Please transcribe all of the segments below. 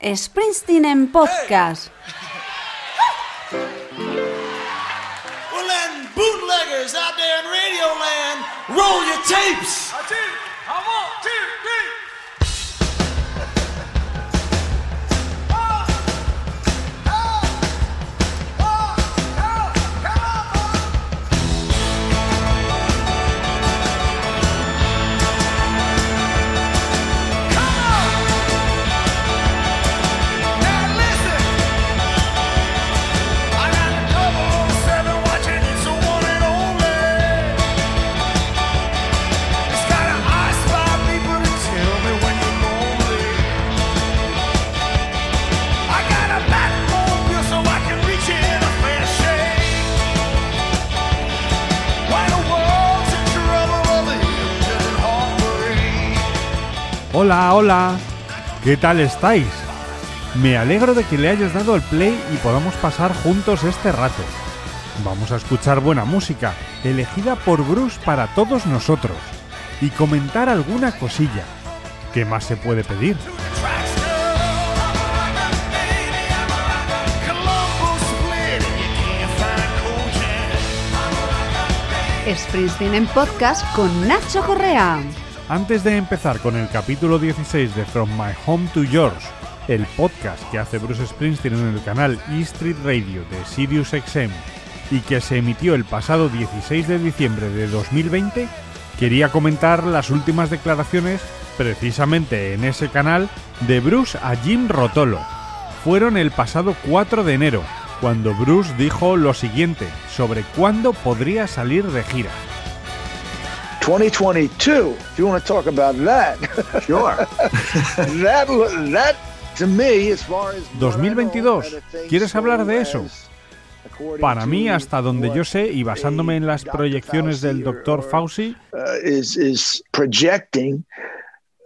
Springsteen en podcast. Well, then, bootleggers out there in Radio Land, roll your tapes. Hola, hola. ¿Qué tal estáis? Me alegro de que le hayas dado el play y podamos pasar juntos este rato. Vamos a escuchar buena música, elegida por Bruce para todos nosotros, y comentar alguna cosilla. ¿Qué más se puede pedir? Springsteen en podcast con Nacho Correa. Antes de empezar con el capítulo 16 de From My Home to Yours, el podcast que hace Bruce Springsteen en el canal E Street Radio de Sirius XM y que se emitió el pasado 16 de diciembre de 2020, quería comentar las últimas declaraciones precisamente en ese canal de Bruce a Jim Rotolo. Fueron el pasado 4 de enero, cuando Bruce dijo lo siguiente sobre cuándo podría salir de gira. 2022. If you want to talk about that, Sure. that that to me, as far as 2022. ¿Quieres hablar de eso? Para mí, hasta donde yo sé, y basándome en las proyecciones del Dr. Fauci, is is projecting.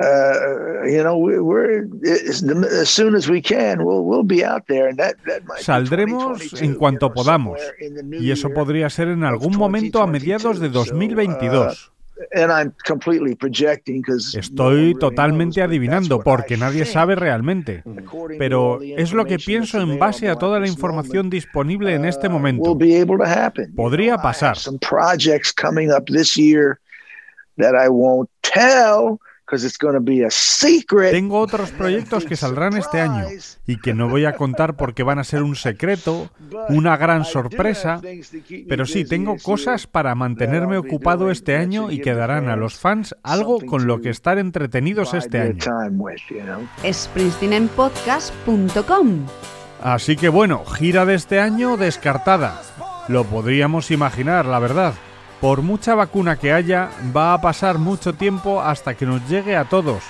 You know, we, we're as, as soon as we can, we'll we'll be out there, and that that might be saldremos 2022, en cuanto podamos. Y eso podría ser en of algún momento a mediados de 2022. So, 2022. and I'm completely projecting 'cause no one Estoy totalmente adivinando porque nadie sabe realmente. To Pero es lo que pienso en base a toda la información disponible en este uh, momento. Podría pasar. It's be a secret. Tengo otros proyectos que saldrán este año y que no voy a contar porque van a ser un secreto, una gran sorpresa, pero sí, tengo cosas para mantenerme ocupado este año y que darán a los fans algo con lo que estar entretenidos este año. Springsteen en podcast.com. Así que bueno, gira de este año descartada. Lo podríamos imaginar, la verdad. Por mucha vacuna que haya, va a pasar mucho tiempo hasta que nos llegue a todos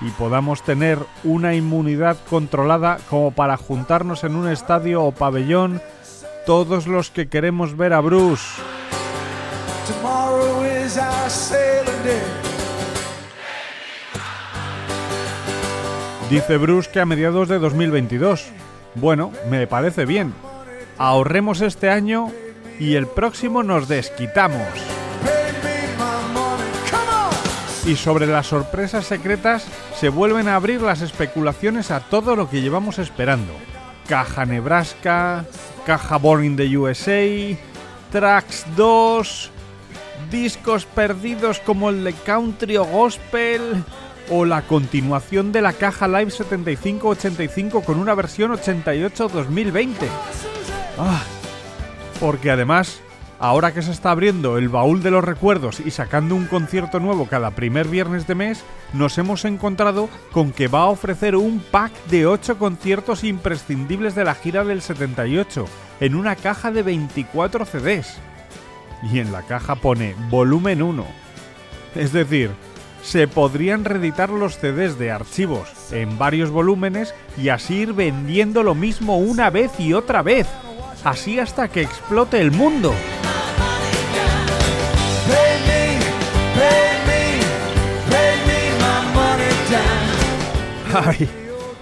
y podamos tener una inmunidad controlada como para juntarnos en un estadio o pabellón todos los que queremos ver a Bruce. Dice Bruce que a mediados de 2022. Bueno, me parece bien. Ahorremos este año y el próximo nos desquitamos. Y sobre las sorpresas secretas se vuelven a abrir las especulaciones a todo lo que llevamos esperando. Caja Nebraska, Caja Born in the USA, Tracks 2, discos perdidos como el de Country o Gospel, o la continuación de la Caja Live 7585 con una versión 88-2020. Ah, porque además, ahora que se está abriendo el baúl de los recuerdos y sacando un concierto nuevo cada primer viernes de mes, nos hemos encontrado con que va a ofrecer un pack de 8 conciertos imprescindibles de la gira del 78 en una caja de 24 CDs. Y en la caja pone volumen 1. Es decir, se podrían reeditar los CDs de archivos en varios volúmenes y así ir vendiendo lo mismo una vez y otra vez. Así hasta que explote el mundo. ¡Ay!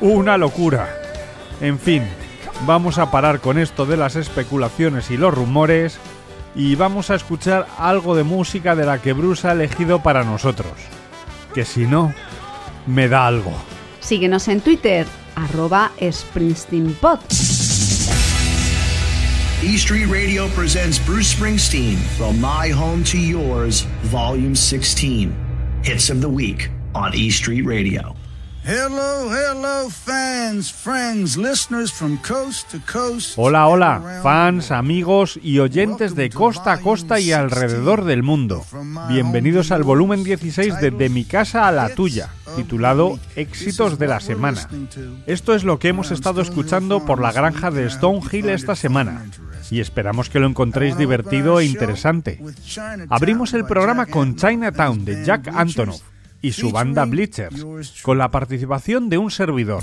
Una locura. En fin, vamos a parar con esto de las especulaciones y los rumores y vamos a escuchar algo de música de la que Bruce ha elegido para nosotros. Que si no, me da algo. Síguenos en Twitter, arroba springsteenpod. E Street Radio presents Bruce Springsteen from My Home to Yours, Volume 16. Hits of the Week on E Street Radio. Hello, hello, fans, friends, listeners from coast to coast. Hola, hola, fans, amigos y oyentes de costa a costa y alrededor del mundo. Bienvenidos al volumen 16 de De mi casa a la tuya, titulado Éxitos de la semana. Esto es lo que hemos estado escuchando por la granja de Stonehill esta semana y esperamos que lo encontréis divertido e interesante. Abrimos el programa con Chinatown de Jack Antonoff y su banda Bleachers, con la participación de un servidor.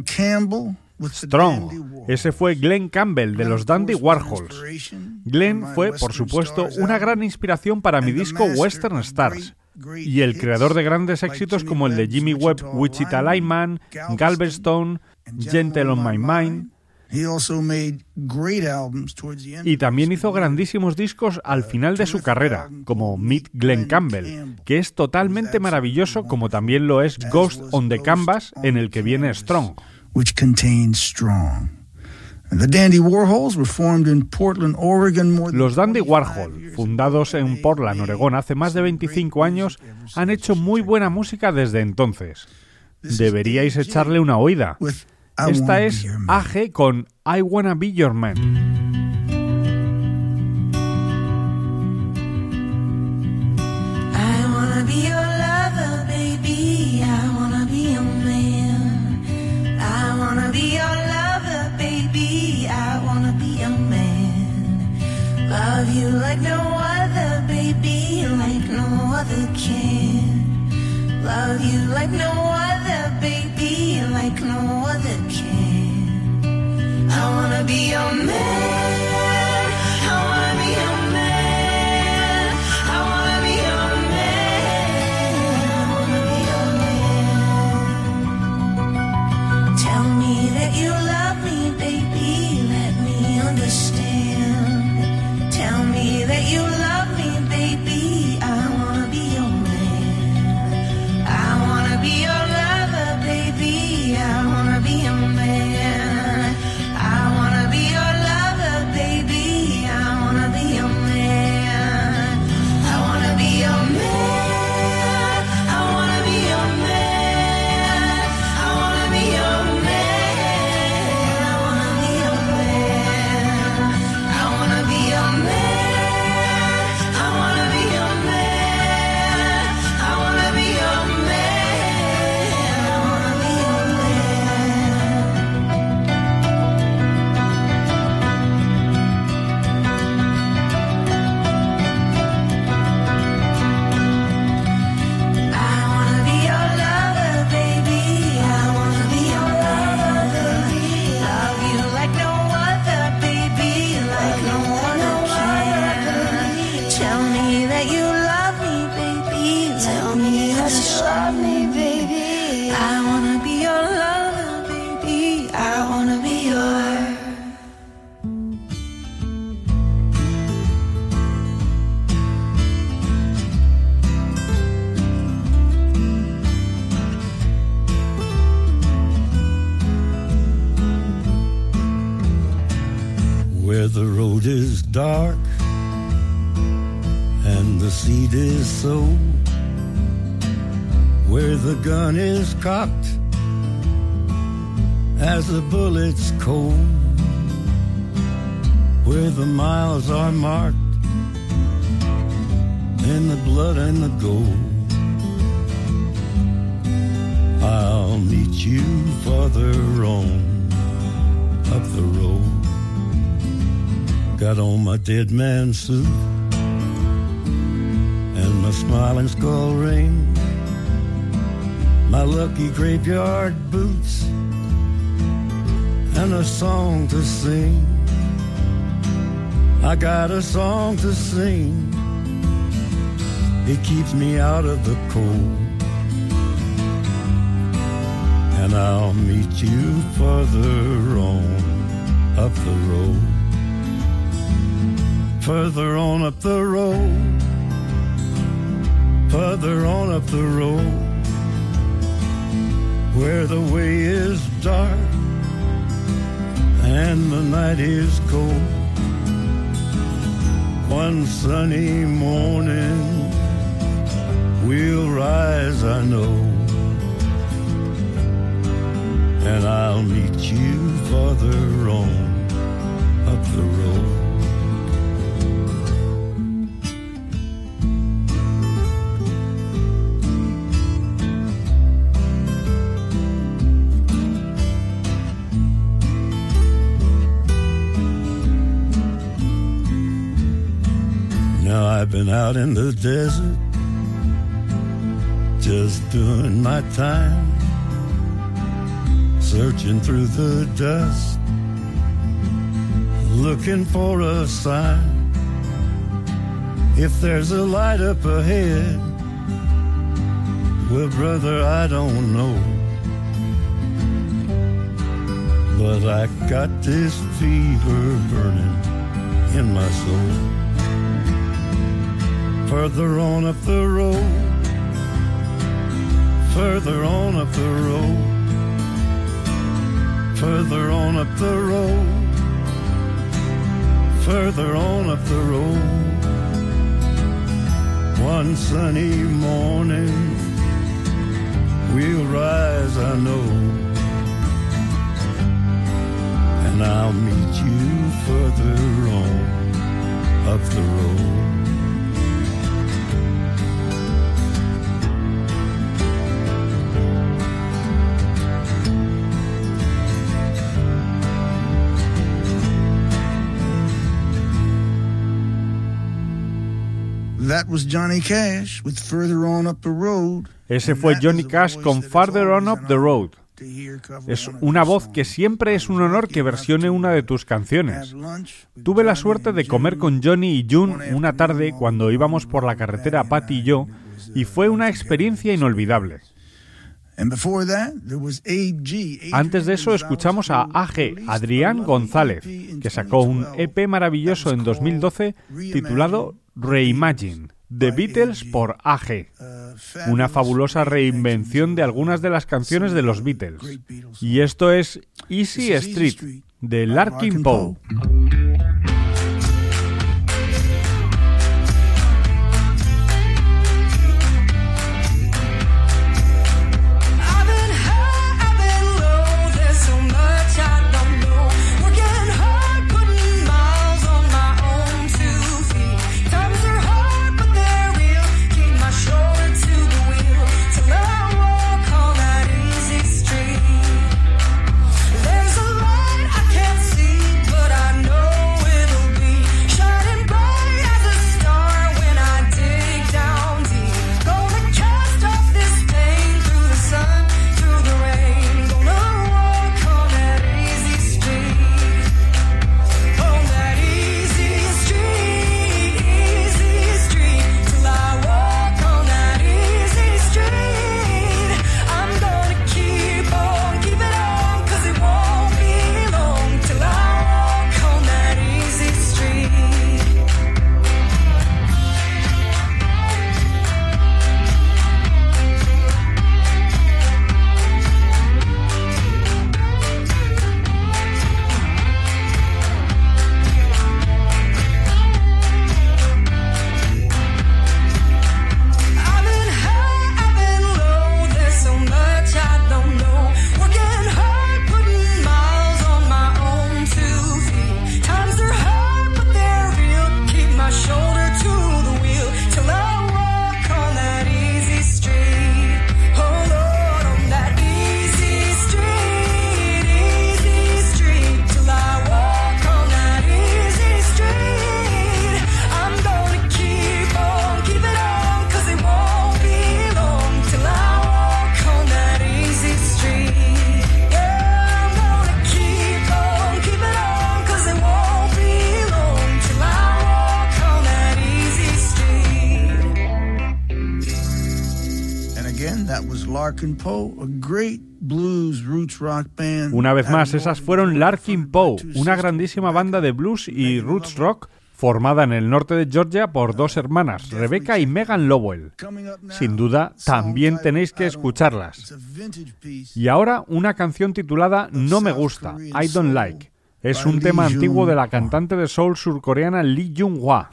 Glenn Campbell Strong. Ese fue Glenn Campbell de los Dandy Warhols. Glenn fue, por supuesto, una gran inspiración para mi disco Western Stars. y el creador de grandes éxitos como el de Jimmy Webb, Wichita Lineman, Galveston, Gentle on My Mind, y también hizo grandísimos discos al final de su carrera, como Meet Glenn Campbell, que es totalmente maravilloso como también lo es Ghost on the Canvas, en el que viene Strong. Which contains Strong. The Dandy Warhols were formed in Portland, Oregon more than Los Dandy 25 Warhol, fundados en Portland, Oregón, hace más de some 25 great años, han hecho muy buena música desde entonces. Deberíais echarle una oída. Esta es. AG con I Wanna Be Your Man. I wanna be your Love you like no other, baby, like no other can. Love you like no other, baby, like no other can. I wanna be your man. I wanna be your man. I wanna be your man. I wanna be your man. Tell me that you love cocked as the bullet's cold, where the miles are marked in the blood and the gold. I'll meet you farther on up the road. Got on my dead man suit and my smiling skull ring, my lucky graveyard boots, and a song to sing. I got a song to sing. It keeps me out of the cold. And I'll meet you further on up the road. Further on up the road. Further on up the road. Where the way is dark and the night is cold. One sunny morning we'll rise, I know. And I'll meet you farther on up the road. I've been out in the desert just doing my time, searching through the dust, looking for a sign. If there's a light up ahead, well, brother, I don't know. But I got this fever burning in my soul. Further on up the road further on up the road, further on up the road, further on up the road. One sunny morning, we'll rise, I know, and I'll meet you further on up the road. Ese fue Johnny Cash con Farther On Up the Road. Es una voz que siempre es un honor que versione una de tus canciones. Tuve la suerte de comer con Johnny y June una tarde cuando íbamos por la carretera Patty y yo, y fue una experiencia inolvidable. Antes de eso escuchamos a AG, Adrián González, que sacó un EP maravilloso en 2012 titulado Reimagine, The Beatles por AG. Una fabulosa reinvención de algunas de las canciones de los Beatles. Y esto es Easy Street, de Larkin Poe. Una vez más, esas fueron Larkin Poe, una grandísima banda de blues y roots rock formada en el norte de Georgia por dos hermanas, Rebecca y Megan Lowell. Sin duda, también tenéis que escucharlas. Y ahora una canción titulada No me gusta, I Don't Like. Es un tema antiguo de la cantante de soul surcoreana Lee Jung-hwa.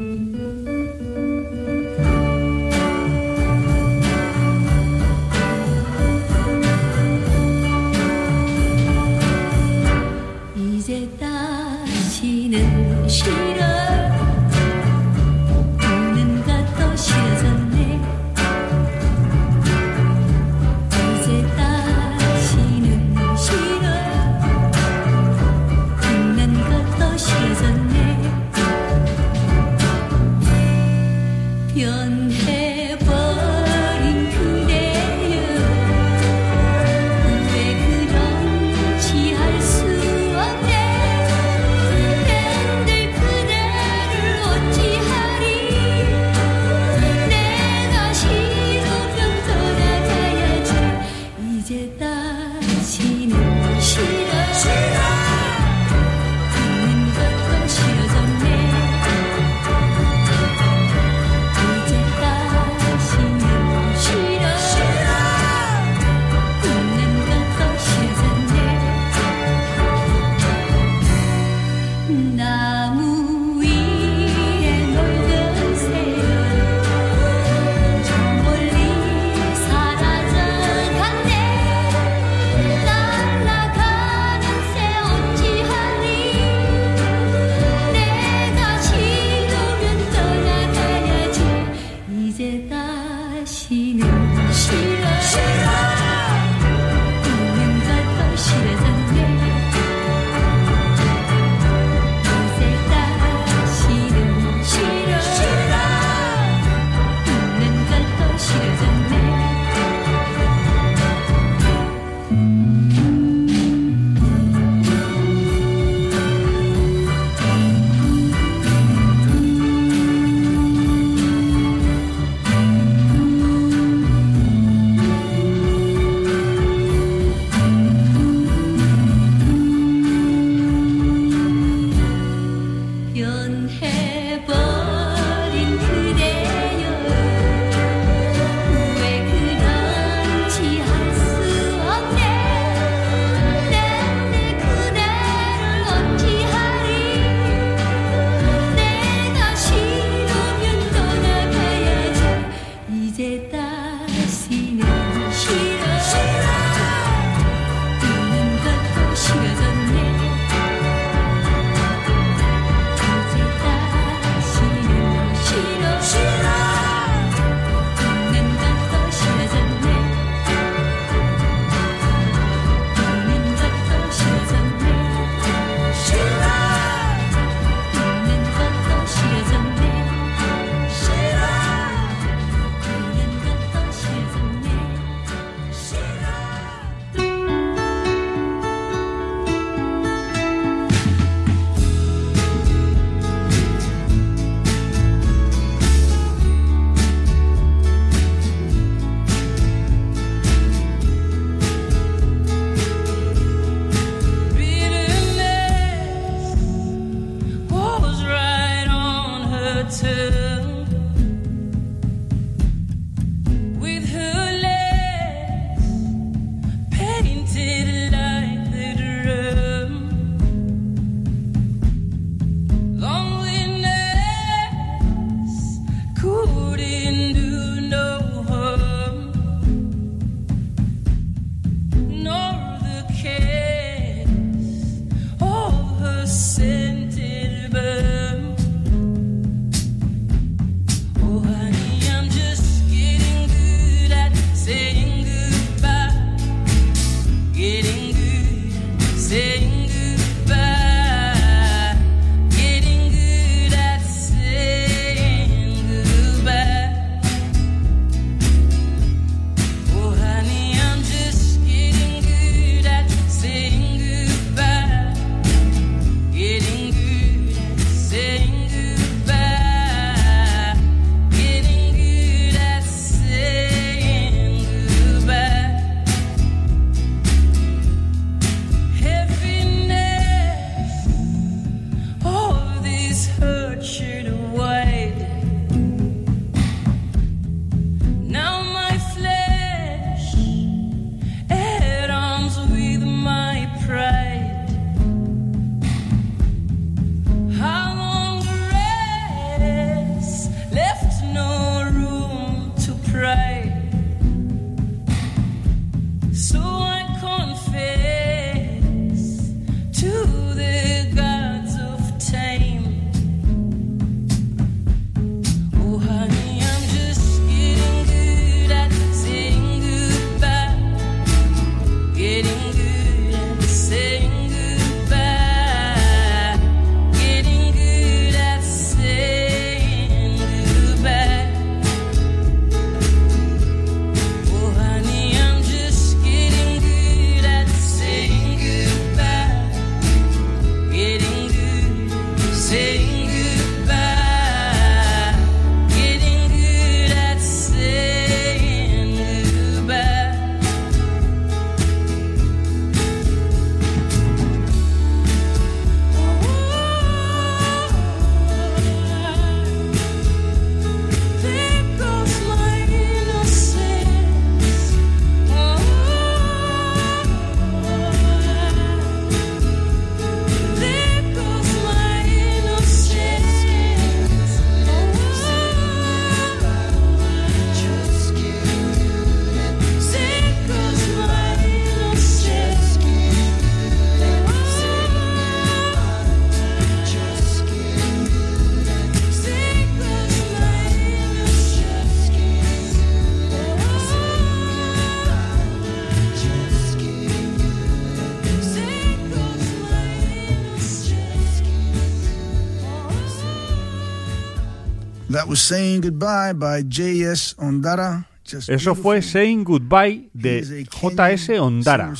Eso fue Saying Goodbye de J.S. Ondara.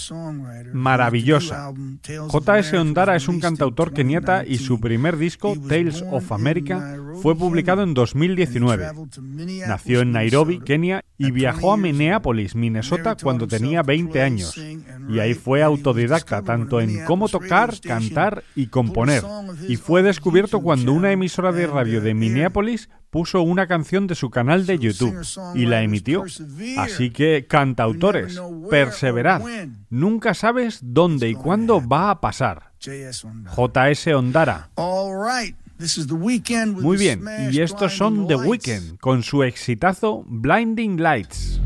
Maravillosa. J.S. Ondara es un cantautor keniata y su primer disco, Tales of America, fue publicado en 2019. Nació en Nairobi, Kenia, y viajó a Minneapolis, Minnesota, cuando tenía 20 años. Y ahí fue autodidacta, tanto en cómo tocar, cantar y componer. Y fue descubierto cuando una emisora de radio de Minneapolis puso una canción de su canal de YouTube y la emitió. Así que, cantautores, perseverad. Nunca sabes dónde y cuándo va a pasar. JS Ondara. Muy bien, y estos son The Weeknd con su exitazo Blinding Lights.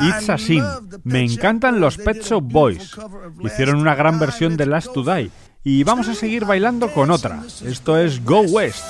It's a Sin. Me encantan los Pet Shop Boys. Hicieron una gran versión de Last to Die. Y vamos a seguir bailando con otra. Esto es Go West.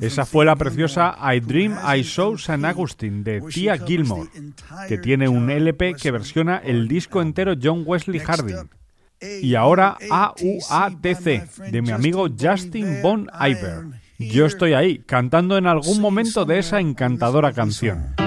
Esa fue la preciosa I Dream I Saw San Agustin de Tia Gilmore, que tiene un LP que versiona el disco entero John Wesley Harding. Y ahora AUATC, de mi amigo Justin Bon Iver. Yo estoy ahí, cantando en algún momento de esa encantadora canción.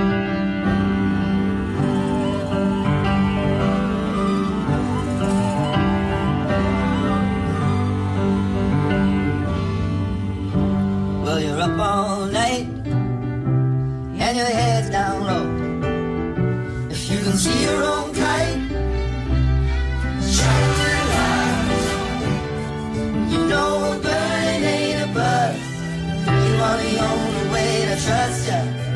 circumstância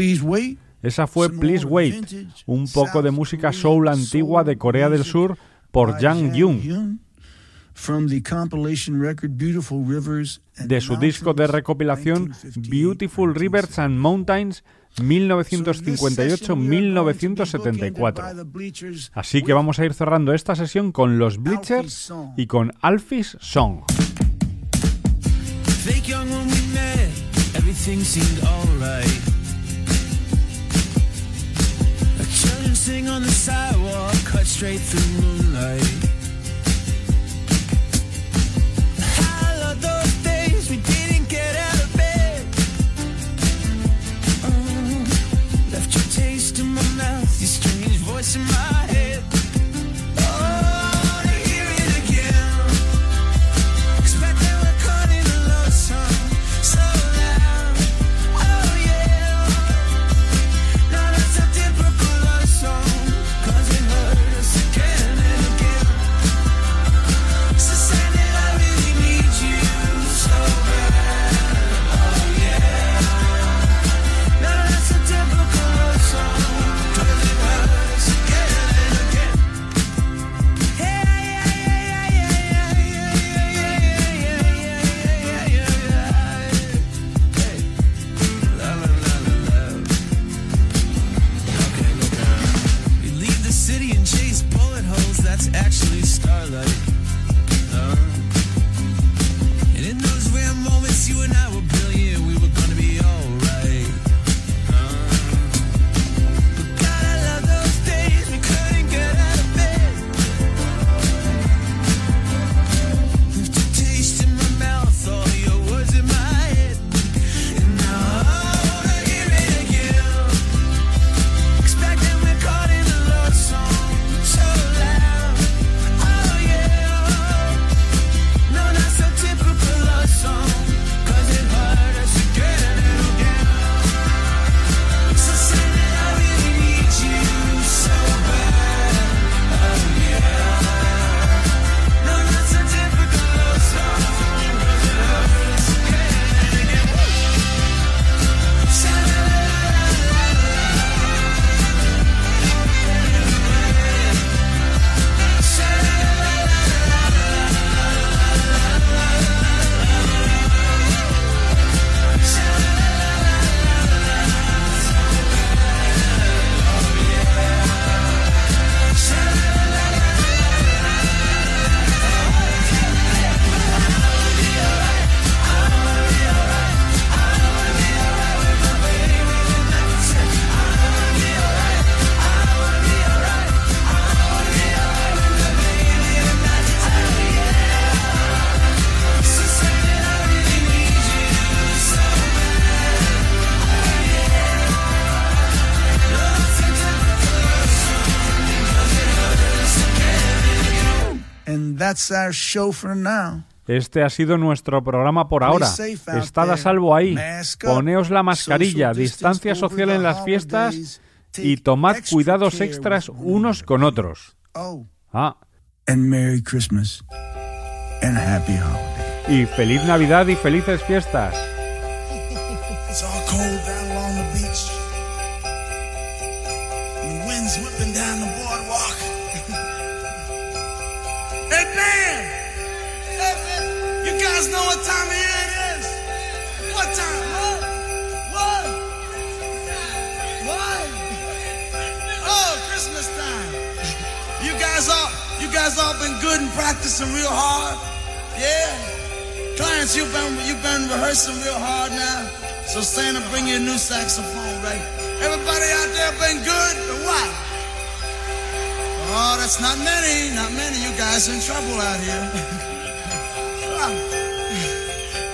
Please Wait. Esa fue Please Wait, un poco de música soul antigua de Corea del Sur por Jang and de su disco de recopilación 1958. Beautiful Rivers and Mountains 1958-1974. Así que vamos a ir cerrando esta sesión con los Bleachers y con Alfie's Song. Sing on the sidewalk, cut straight through moonlight. I love those days we didn't get out of bed. Oh, left your taste in my mouth, your strange voice in my head. Este ha sido nuestro programa por ahora. Estad a salvo ahí. Poneos la mascarilla, distancia social en las fiestas y tomad cuidados extras unos con otros. Oh, Ah, y feliz Navidad y felices fiestas. Guys know what time of year it is? What time? What? What? What? Oh, Christmas time. You guys all, you guys all been good and practicing real hard? Yeah? Clarence, you've been you've been rehearsing real hard now. So Santa, bring you a new saxophone, right? Everybody out there been good, but what? Oh, that's not many, not many. You guys in trouble out here.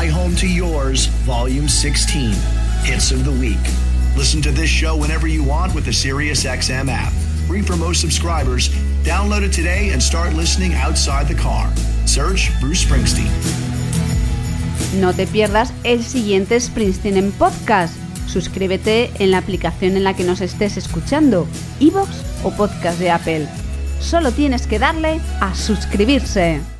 My Home to Yours, Volume 16, Hits of the Week. Listen to this show whenever you want with the SiriusXM app. Free for most subscribers. Download it today and start listening outside the car. Search Bruce Springsteen. No te pierdas el siguiente Springsteen en podcast. Suscríbete en la aplicación en la que nos estés escuchando, iVoox o podcast de Apple. Solo tienes que darle a suscribirse.